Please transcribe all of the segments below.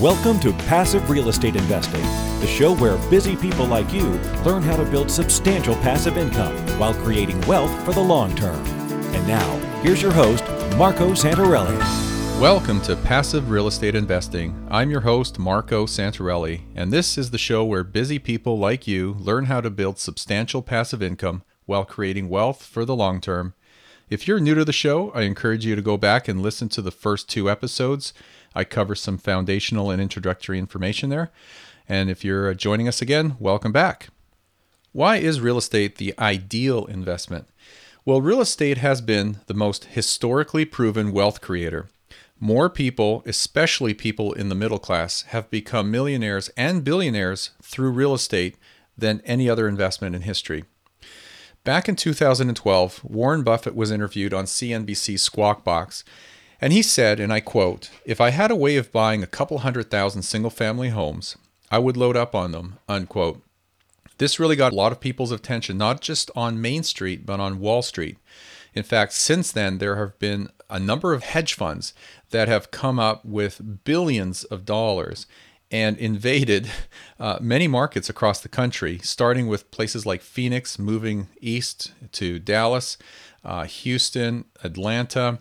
Welcome to Passive Real Estate Investing, the show where busy people like you learn how to build substantial passive income while creating wealth for the long term. And now, here's your host, Marco Santarelli. Welcome to Passive Real Estate Investing. I'm your host, Marco Santarelli, and this is the show where busy people like you learn how to build substantial passive income while creating wealth for the long term. If you're new to the show, I encourage you to go back and listen to the first two episodes I cover some foundational and introductory information there. And if you're uh, joining us again, welcome back. Why is real estate the ideal investment? Well, real estate has been the most historically proven wealth creator. More people, especially people in the middle class, have become millionaires and billionaires through real estate than any other investment in history. Back in 2012, Warren Buffett was interviewed on CNBC's Squawk Box, and he said, and I quote, If I had a way of buying a couple hundred thousand single family homes, I would load up on them, unquote. This really got a lot of people's attention, not just on Main Street, but on Wall Street. In fact, since then, there have been a number of hedge funds that have come up with billions of dollars and invaded uh, many markets across the country, starting with places like Phoenix, moving east to Dallas, uh, Houston, Atlanta.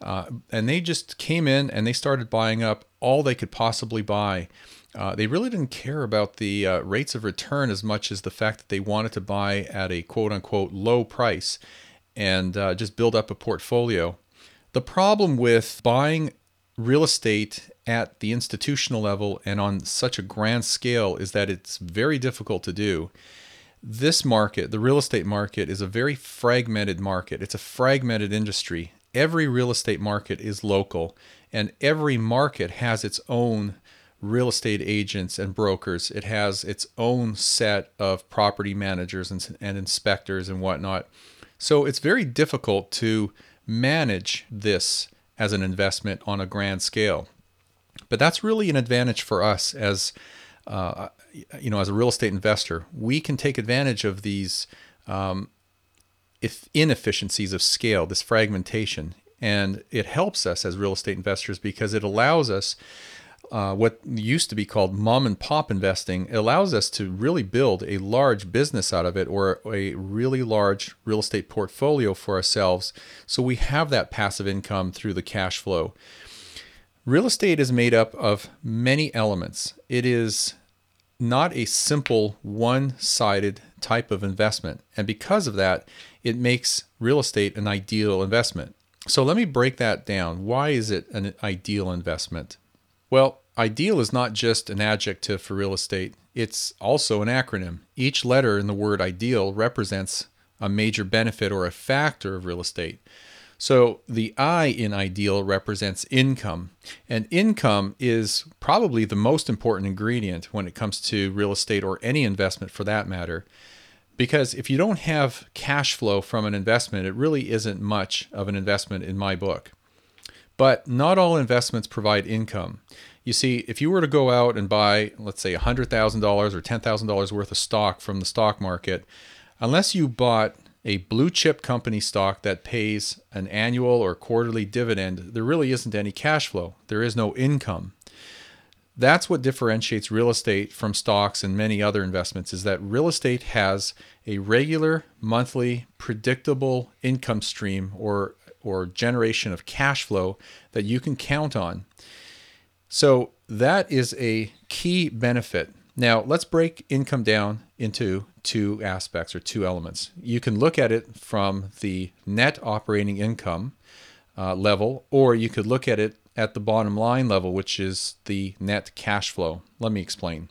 Uh, and they just came in and they started buying up all they could possibly buy. Uh, they really didn't care about the uh, rates of return as much as the fact that they wanted to buy at a quote unquote low price and uh, just build up a portfolio. The problem with buying real estate at the institutional level and on such a grand scale is that it's very difficult to do. This market, the real estate market, is a very fragmented market. It's a fragmented industry every real estate market is local, and every market has its own real estate agents and brokers. It has its own set of property managers and, and inspectors and whatnot. So it's very difficult to manage this as an investment on a grand scale. But that's really an advantage for us as uh, you know as a real estate investor. We can take advantage of these um, if inefficiencies of scale, this fragmentation. And it helps us as real estate investors because it allows us uh, what used to be called mom and pop investing. It allows us to really build a large business out of it or a really large real estate portfolio for ourselves. So we have that passive income through the cash flow. Real estate is made up of many elements. It is not a simple one sided type of investment. And because of that, it makes real estate an ideal investment. So let me break that down. Why is it an ideal investment? Well, ideal is not just an adjective for real estate, it's also an acronym. Each letter in the word ideal represents a major benefit or a factor of real estate. So the I in ideal represents income, and income is probably the most important ingredient when it comes to real estate or any investment for that matter. Because if you don't have cash flow from an investment, it really isn't much of an investment in my book. But not all investments provide income. You see, if you were to go out and buy, let's say, $100,000 or $10,000 worth of stock from the stock market, unless you bought a blue chip company stock that pays an annual or quarterly dividend, there really isn't any cash flow. There is no income. That's what differentiates real estate from stocks and many other investments is that real estate has a regular monthly predictable income stream or or generation of cash flow that you can count on. So that is a key benefit. Now, let's break income down into two aspects or two elements. You can look at it from the net operating income uh, level, or you could look at it at the bottom line level, which is the net cash flow. Let me explain.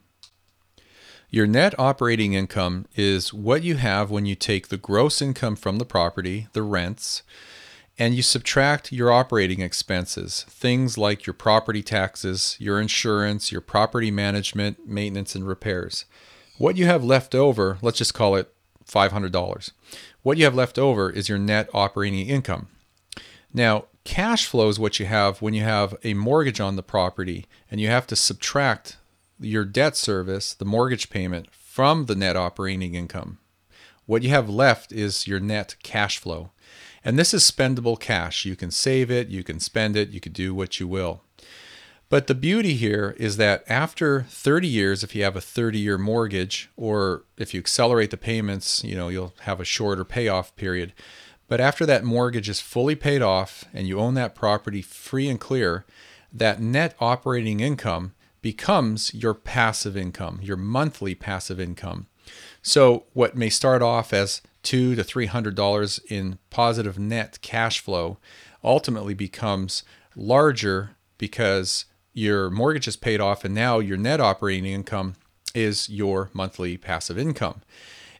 Your net operating income is what you have when you take the gross income from the property, the rents, and you subtract your operating expenses, things like your property taxes, your insurance, your property management, maintenance, and repairs. What you have left over, let's just call it $500. What you have left over is your net operating income. Now, cash flow is what you have when you have a mortgage on the property and you have to subtract your debt service, the mortgage payment, from the net operating income. What you have left is your net cash flow. And this is spendable cash. You can save it, you can spend it, you can do what you will. But the beauty here is that after 30 years, if you have a 30 year mortgage, or if you accelerate the payments, you know, you'll have a shorter payoff period. But after that mortgage is fully paid off and you own that property free and clear, that net operating income becomes your passive income, your monthly passive income. So what may start off as two to three hundred dollars in positive net cash flow ultimately becomes larger because your mortgage is paid off and now your net operating income is your monthly passive income.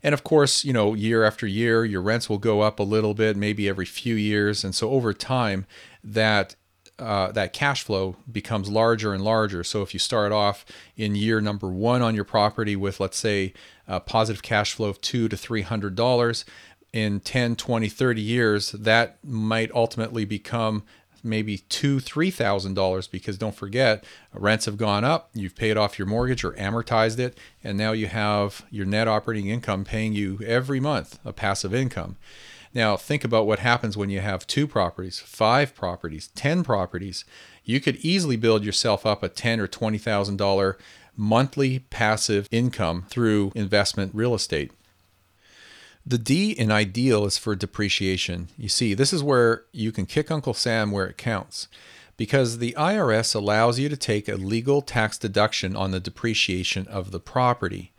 And of course, you know, year after year, your rents will go up a little bit, maybe every few years. And so over time, that uh, that cash flow becomes larger and larger. So if you start off in year number one on your property with, let's say, a positive cash flow of two to three hundred dollars, in 10, 20, 30 years, that might ultimately become maybe two, three thousand dollars because don't forget rents have gone up. You've paid off your mortgage or amortized it, and now you have your net operating income paying you every month a passive income. Now think about what happens when you have two properties, five properties, ten properties. You could easily build yourself up a ten or twenty thousand dollar monthly passive income through investment real estate. The D in ideal is for depreciation. You see, this is where you can kick Uncle Sam where it counts because the IRS allows you to take a legal tax deduction on the depreciation of the property.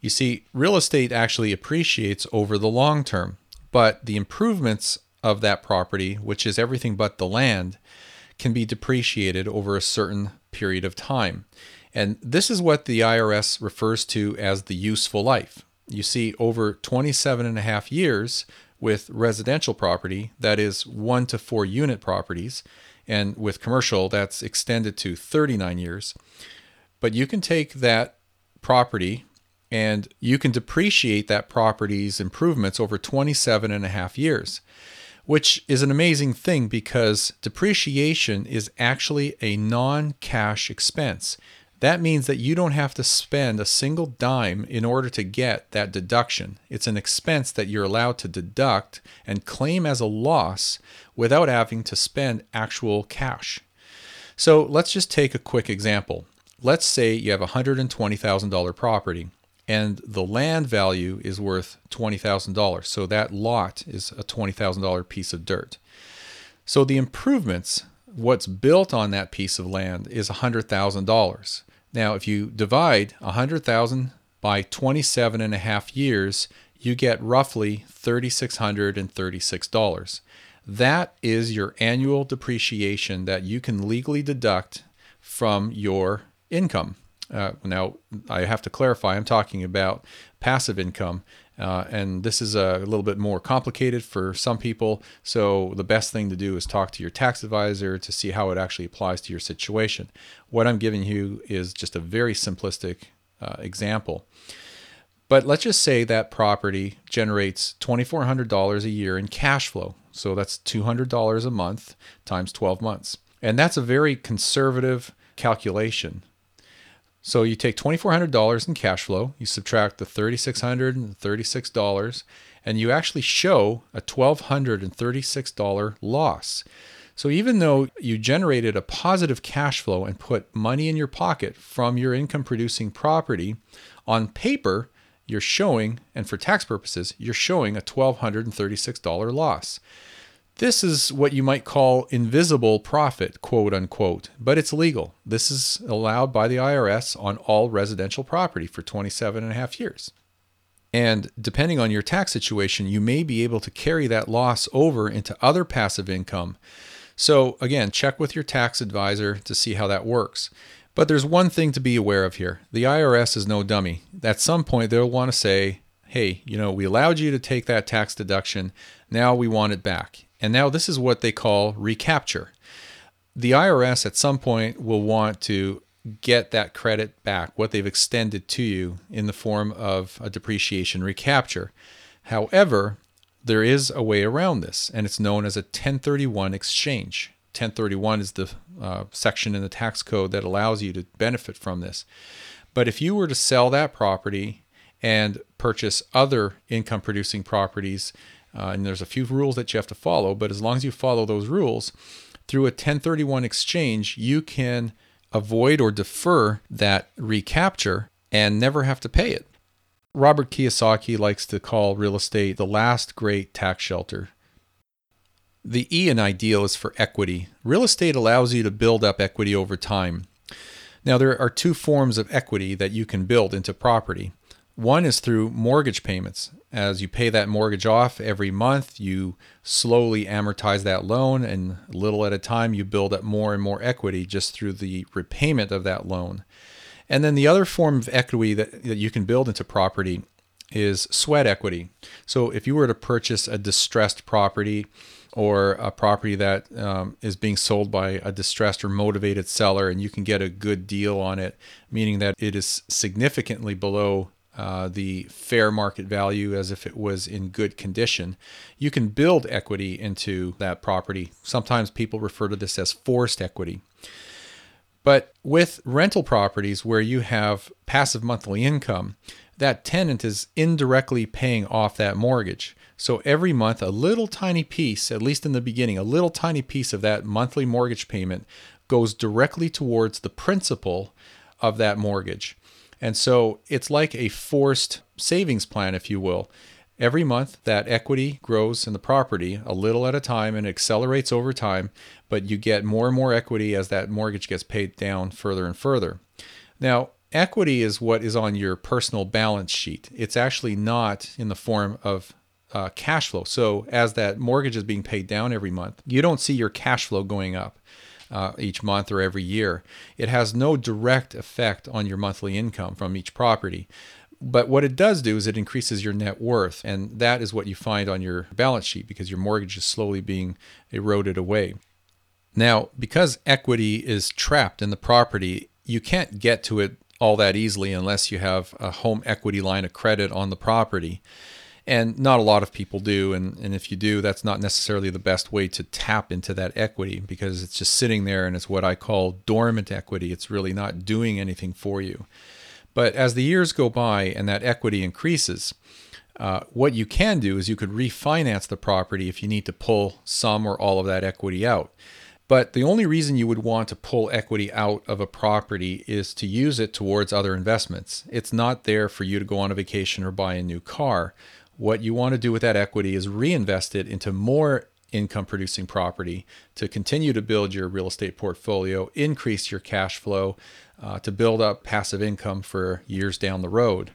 You see, real estate actually appreciates over the long term, but the improvements of that property, which is everything but the land, can be depreciated over a certain period of time. And this is what the IRS refers to as the useful life you see over 27 and a half years with residential property, that is one to four unit properties, and with commercial, that's extended to 39 years. But you can take that property and you can depreciate that property's improvements over 27 and a half years, which is an amazing thing because depreciation is actually a non cash expense. That means that you don't have to spend a single dime in order to get that deduction. It's an expense that you're allowed to deduct and claim as a loss without having to spend actual cash. So let's just take a quick example. Let's say you have a $120,000 property and the land value is worth $20,000. So that lot is a $20,000 piece of dirt. So the improvements, what's built on that piece of land is $100,000. Now, if you divide 100,000 by 27 and a half years, you get roughly $3,636. That is your annual depreciation that you can legally deduct from your income. Uh, now, I have to clarify, I'm talking about passive income. Uh, and this is a little bit more complicated for some people. So, the best thing to do is talk to your tax advisor to see how it actually applies to your situation. What I'm giving you is just a very simplistic uh, example. But let's just say that property generates $2,400 a year in cash flow. So, that's $200 a month times 12 months. And that's a very conservative calculation so you take $2,400 in cash flow, you subtract the $3,636, and you actually show a $1,236 loss. So even though you generated a positive cash flow and put money in your pocket from your income producing property, on paper, you're showing, and for tax purposes, you're showing a $1,236 loss. This is what you might call invisible profit, quote unquote, but it's legal. This is allowed by the IRS on all residential property for 27 and a half years. And depending on your tax situation, you may be able to carry that loss over into other passive income. So, again, check with your tax advisor to see how that works. But there's one thing to be aware of here the IRS is no dummy. At some point, they'll want to say, hey, you know, we allowed you to take that tax deduction. Now we want it back. And now this is what they call recapture. The IRS at some point will want to get that credit back, what they've extended to you in the form of a depreciation recapture. However, there is a way around this, and it's known as a 1031 exchange. 1031 is the uh, section in the tax code that allows you to benefit from this. But if you were to sell that property and purchase other income producing properties uh, and there's a few rules that you have to follow, but as long as you follow those rules, through a 1031 exchange, you can avoid or defer that recapture and never have to pay it. Robert Kiyosaki likes to call real estate the last great tax shelter. The E in ideal is for equity. Real estate allows you to build up equity over time. Now, there are two forms of equity that you can build into property. One is through mortgage payments. As you pay that mortgage off every month, you slowly amortize that loan, and little at a time, you build up more and more equity just through the repayment of that loan. And then the other form of equity that, that you can build into property is sweat equity. So if you were to purchase a distressed property, or a property that um, is being sold by a distressed or motivated seller, and you can get a good deal on it, meaning that it is significantly below uh, the fair market value as if it was in good condition, you can build equity into that property. Sometimes people refer to this as forced equity. But with rental properties where you have passive monthly income, that tenant is indirectly paying off that mortgage. So every month, a little tiny piece, at least in the beginning, a little tiny piece of that monthly mortgage payment goes directly towards the principal of that mortgage. And so it's like a forced savings plan, if you will. Every month, that equity grows in the property a little at a time and accelerates over time, but you get more and more equity as that mortgage gets paid down further and further. Now, equity is what is on your personal balance sheet. It's actually not in the form of uh, cash flow. So as that mortgage is being paid down every month, you don't see your cash flow going up. Uh, each month or every year. It has no direct effect on your monthly income from each property. But what it does do is it increases your net worth. And that is what you find on your balance sheet because your mortgage is slowly being eroded away. Now, because equity is trapped in the property, you can't get to it all that easily unless you have a home equity line of credit on the property and not a lot of people do and, and if you do that's not necessarily the best way to tap into that equity because it's just sitting there and it's what i call dormant equity it's really not doing anything for you but as the years go by and that equity increases uh, what you can do is you could refinance the property if you need to pull some or all of that equity out but the only reason you would want to pull equity out of a property is to use it towards other investments. It's not there for you to go on a vacation or buy a new car. What you want to do with that equity is reinvest it into more income producing property to continue to build your real estate portfolio, increase your cash flow, uh, to build up passive income for years down the road.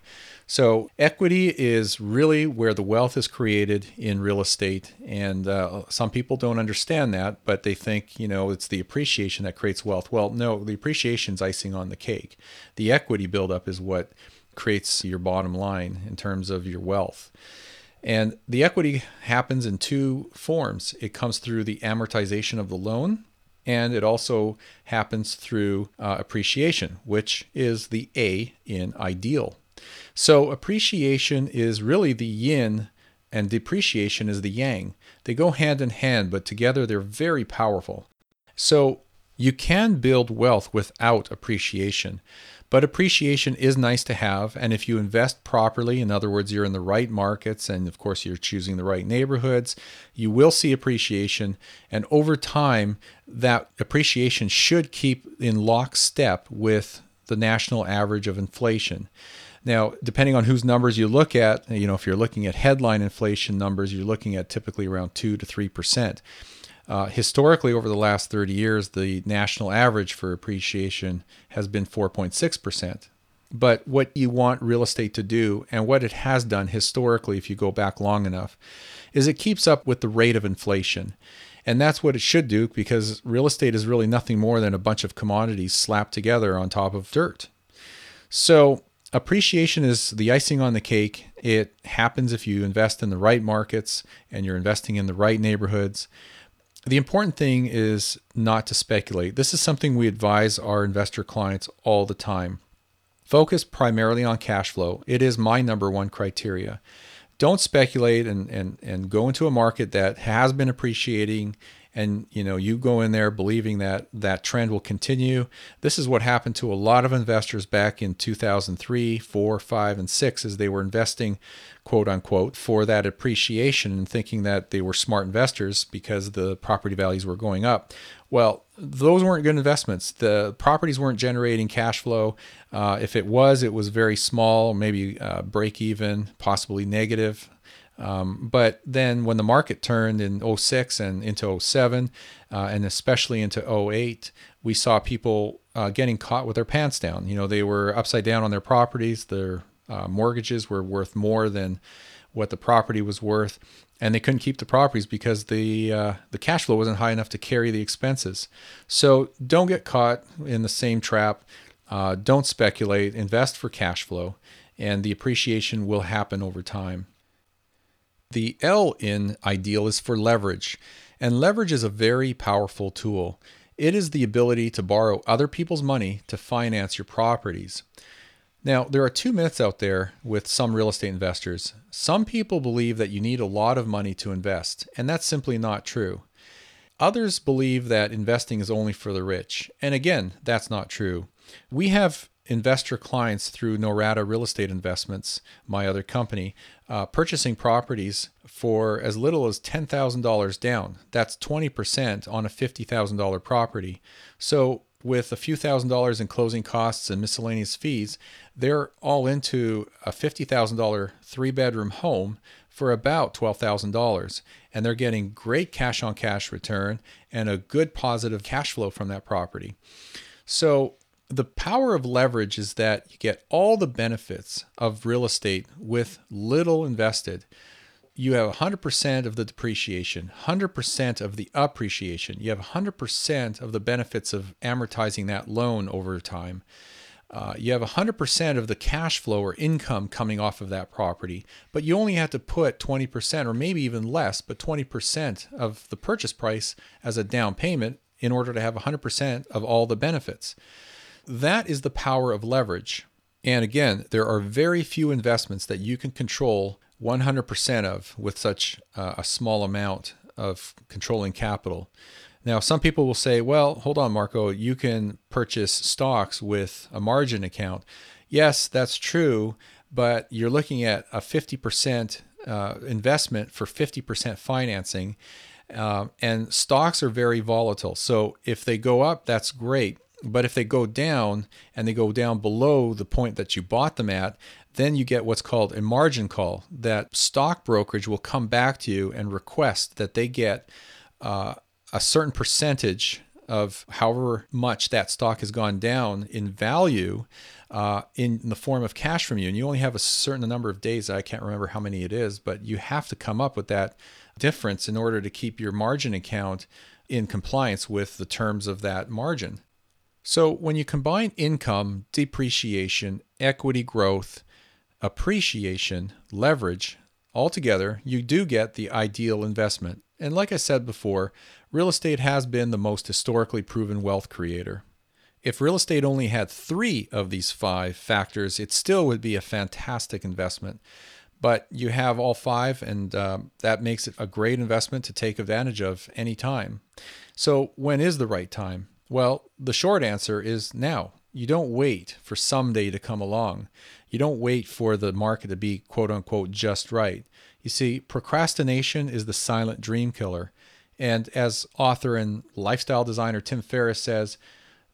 So, equity is really where the wealth is created in real estate. And uh, some people don't understand that, but they think, you know, it's the appreciation that creates wealth. Well, no, the appreciation is icing on the cake. The equity buildup is what creates your bottom line in terms of your wealth. And the equity happens in two forms it comes through the amortization of the loan, and it also happens through uh, appreciation, which is the A in ideal. So, appreciation is really the yin, and depreciation is the yang. They go hand in hand, but together they're very powerful. So, you can build wealth without appreciation. But appreciation is nice to have. And if you invest properly, in other words, you're in the right markets and of course you're choosing the right neighborhoods, you will see appreciation. And over time, that appreciation should keep in lockstep with the national average of inflation. Now, depending on whose numbers you look at, you know, if you're looking at headline inflation numbers, you're looking at typically around 2 to 3%. Uh, historically, over the last 30 years, the national average for appreciation has been 4.6%. But what you want real estate to do, and what it has done historically, if you go back long enough, is it keeps up with the rate of inflation. And that's what it should do because real estate is really nothing more than a bunch of commodities slapped together on top of dirt. So, appreciation is the icing on the cake. It happens if you invest in the right markets and you're investing in the right neighborhoods the important thing is not to speculate. This is something we advise our investor clients all the time. Focus primarily on cash flow. It is my number one criteria. Don't speculate and, and, and go into a market that has been appreciating and you know you go in there believing that that trend will continue this is what happened to a lot of investors back in 2003 4 5 and 6 as they were investing quote unquote for that appreciation and thinking that they were smart investors because the property values were going up Well, those weren't good investments. The properties weren't generating cash flow. Uh, if it was, it was very small, maybe uh, break even, possibly negative. Um, but then when the market turned in 06 and into 07, uh, and especially into 08, we saw people uh, getting caught with their pants down. You know, they were upside down on their properties. Their uh, mortgages were worth more than what the property was worth, and they couldn't keep the properties because the uh, the cash flow wasn't high enough to carry the expenses. So don't get caught in the same trap. Uh, don't speculate. Invest for cash flow, and the appreciation will happen over time. The L in ideal is for leverage, and leverage is a very powerful tool. It is the ability to borrow other people's money to finance your properties. Now, there are two myths out there with some real estate investors. Some people believe that you need a lot of money to invest, and that's simply not true. Others believe that investing is only for the rich, and again, that's not true. We have investor clients through Norada Real Estate Investments, my other company, uh, purchasing properties for as little as $10,000 down. That's 20% on a $50,000 property. So, with a few thousand dollars in closing costs and miscellaneous fees, they're all into a $50,000 three bedroom home for about $12,000. And they're getting great cash on cash return and a good positive cash flow from that property. So, the power of leverage is that you get all the benefits of real estate with little invested. You have 100% of the depreciation, 100% of the appreciation. You have 100% of the benefits of amortizing that loan over time. Uh, you have 100% of the cash flow or income coming off of that property, but you only have to put 20% or maybe even less, but 20% of the purchase price as a down payment in order to have 100% of all the benefits. That is the power of leverage. And again, there are very few investments that you can control 100% of with such uh, a small amount of controlling capital. Now, some people will say, well, hold on, Marco, you can purchase stocks with a margin account. Yes, that's true, but you're looking at a 50% uh, investment for 50% financing. Uh, and stocks are very volatile. So if they go up, that's great. But if they go down and they go down below the point that you bought them at, then you get what's called a margin call. That stock brokerage will come back to you and request that they get uh, a certain percentage of however much that stock has gone down in value uh, in the form of cash from you. And you only have a certain number of days. I can't remember how many it is, but you have to come up with that difference in order to keep your margin account in compliance with the terms of that margin. So when you combine income, depreciation, equity growth, appreciation, leverage, all together, you do get the ideal investment. And like I said before, real estate has been the most historically proven wealth creator. If real estate only had three of these five factors, it still would be a fantastic investment. But you have all five, and uh, that makes it a great investment to take advantage of any time. So, when is the right time? Well, the short answer is now. You don't wait for someday to come along. You don't wait for the market to be quote unquote just right. You see, procrastination is the silent dream killer. And as author and lifestyle designer Tim Ferriss says,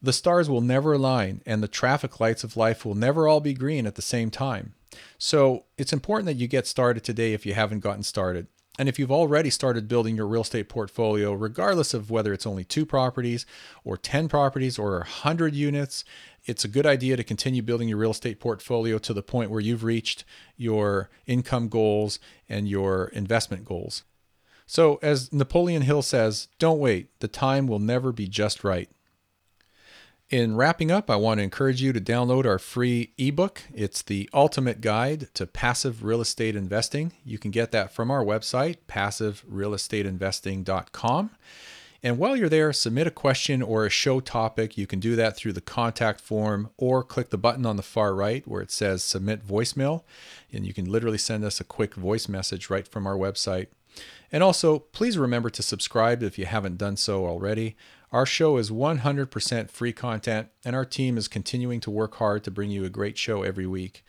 the stars will never align and the traffic lights of life will never all be green at the same time. So it's important that you get started today if you haven't gotten started. And if you've already started building your real estate portfolio, regardless of whether it's only two properties or 10 properties or 100 units, it's a good idea to continue building your real estate portfolio to the point where you've reached your income goals and your investment goals. So, as Napoleon Hill says, don't wait. The time will never be just right. In wrapping up, I want to encourage you to download our free ebook. It's the ultimate guide to passive real estate investing. You can get that from our website, passiverealestateinvesting.com. And while you're there, submit a question or a show topic. You can do that through the contact form or click the button on the far right where it says submit voicemail. And you can literally send us a quick voice message right from our website. And also, please remember to subscribe if you haven't done so already. Our show is 100% free content, and our team is continuing to work hard to bring you a great show every week.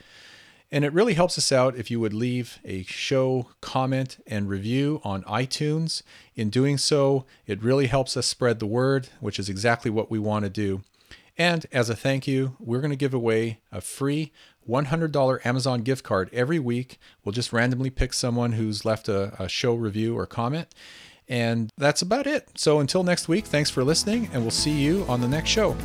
And it really helps us out if you would leave a show comment and review on iTunes. In doing so, it really helps us spread the word, which is exactly what we want to do. And as a thank you, we're going to give away a free $100 Amazon gift card every week. We'll just randomly pick someone who's left a, a, show review or comment. And that's about it. So until next week, thanks for listening, and we'll see you on the next show.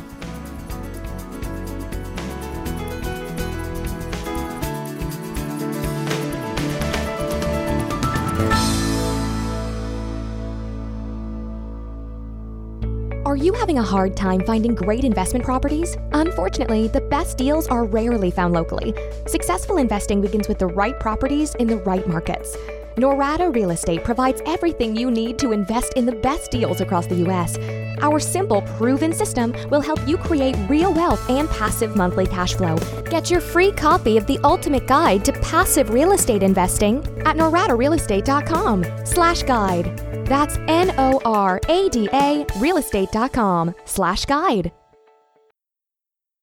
Are you having a hard time finding great investment properties? Unfortunately, the best deals are rarely found locally. Successful investing begins with the right properties in the right markets. Norada Real Estate provides everything you need to invest in the best deals across the U.S. Our simple, proven system will help you create real wealth and passive monthly cash flow. Get your free copy of the ultimate guide to passive real estate investing at noradarealestate.com slash guide. That's N-O-R-A-D-A realestate.com slash guide.